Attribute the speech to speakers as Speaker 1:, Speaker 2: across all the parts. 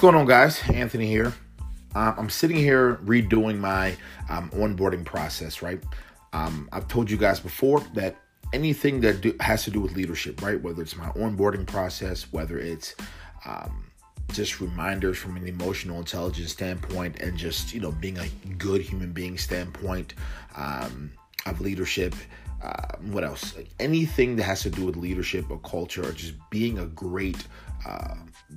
Speaker 1: going on, guys? Anthony here. Um, I'm sitting here redoing my um, onboarding process, right? Um, I've told you guys before that anything that do, has to do with leadership, right? Whether it's my onboarding process, whether it's um, just reminders from an emotional intelligence standpoint, and just you know being a good human being standpoint um, of leadership. Uh, what else? Anything that has to do with leadership or culture, or just being a great uh,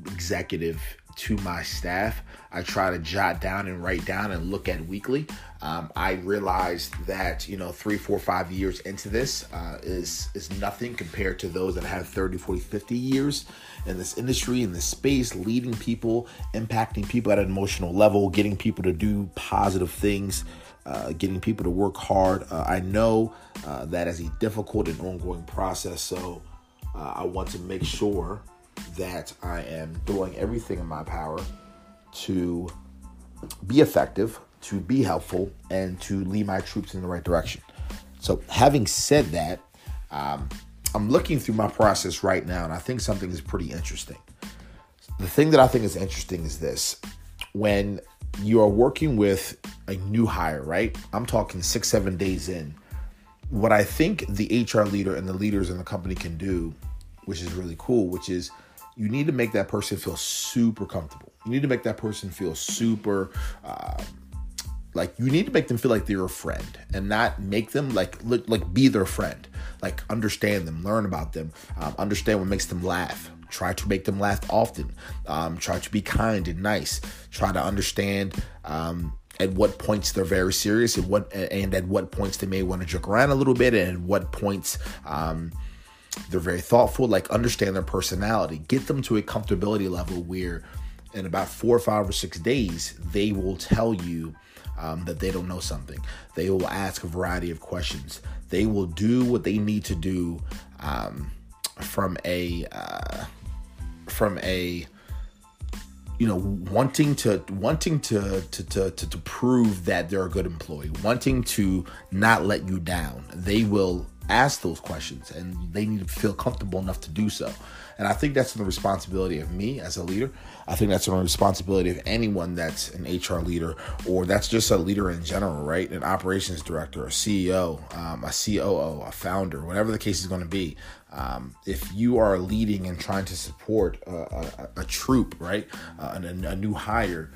Speaker 1: executive to my staff. I try to jot down and write down and look at weekly. Um, I realized that you know three, four, five years into this uh, is is nothing compared to those that have 30, 40, 50 years in this industry, in this space, leading people, impacting people at an emotional level, getting people to do positive things. Uh, getting people to work hard. Uh, I know uh, that is a difficult and ongoing process, so uh, I want to make sure that I am doing everything in my power to be effective, to be helpful, and to lead my troops in the right direction. So, having said that, um, I'm looking through my process right now, and I think something is pretty interesting. The thing that I think is interesting is this when you are working with a new hire, right? I'm talking six, seven days in. What I think the HR leader and the leaders in the company can do, which is really cool, which is you need to make that person feel super comfortable. You need to make that person feel super, uh, like you need to make them feel like they're a friend and not make them like look like be their friend. Like understand them, learn about them, um, understand what makes them laugh. Try to make them laugh often. Um, try to be kind and nice. Try to understand. Um, at what points they're very serious and what and at what points they may want to joke around a little bit and what points um, they're very thoughtful, like understand their personality, get them to a comfortability level where in about four or five or six days, they will tell you um, that they don't know something. They will ask a variety of questions. They will do what they need to do um, from a uh, from a you know wanting to wanting to to, to to to prove that they're a good employee, wanting to not let you down. They will ask those questions and they need to feel comfortable enough to do so. And I think that's the responsibility of me as a leader. I think that's the responsibility of anyone that's an HR leader or that's just a leader in general, right? An operations director, a CEO, um, a COO, a founder, whatever the case is going to be. Um, if you are leading and trying to support a, a, a troop, right, uh, a, a new hire,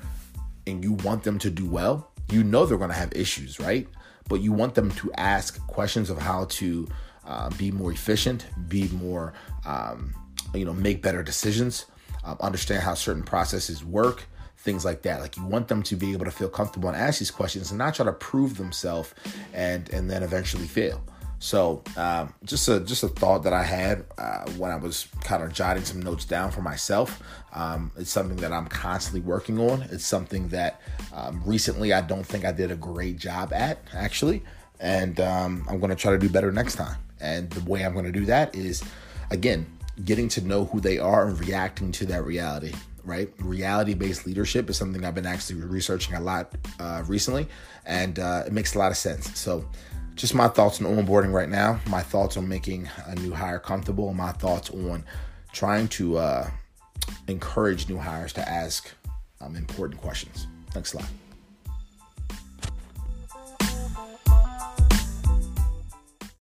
Speaker 1: and you want them to do well, you know they're going to have issues, right? But you want them to ask questions of how to uh, be more efficient, be more, um, you know, make better decisions, um, understand how certain processes work, things like that. Like you want them to be able to feel comfortable and ask these questions and not try to prove themselves and and then eventually fail. So um, just a just a thought that I had uh, when I was kind of jotting some notes down for myself. Um, it's something that I'm constantly working on. It's something that um, recently I don't think I did a great job at actually, and um, I'm going to try to do better next time. And the way I'm going to do that is, again, getting to know who they are and reacting to that reality right? Reality based leadership is something I've been actually researching a lot uh, recently, and uh, it makes a lot of sense. So, just my thoughts on onboarding right now, my thoughts on making a new hire comfortable, my thoughts on trying to uh, encourage new hires to ask um, important questions. Thanks a lot.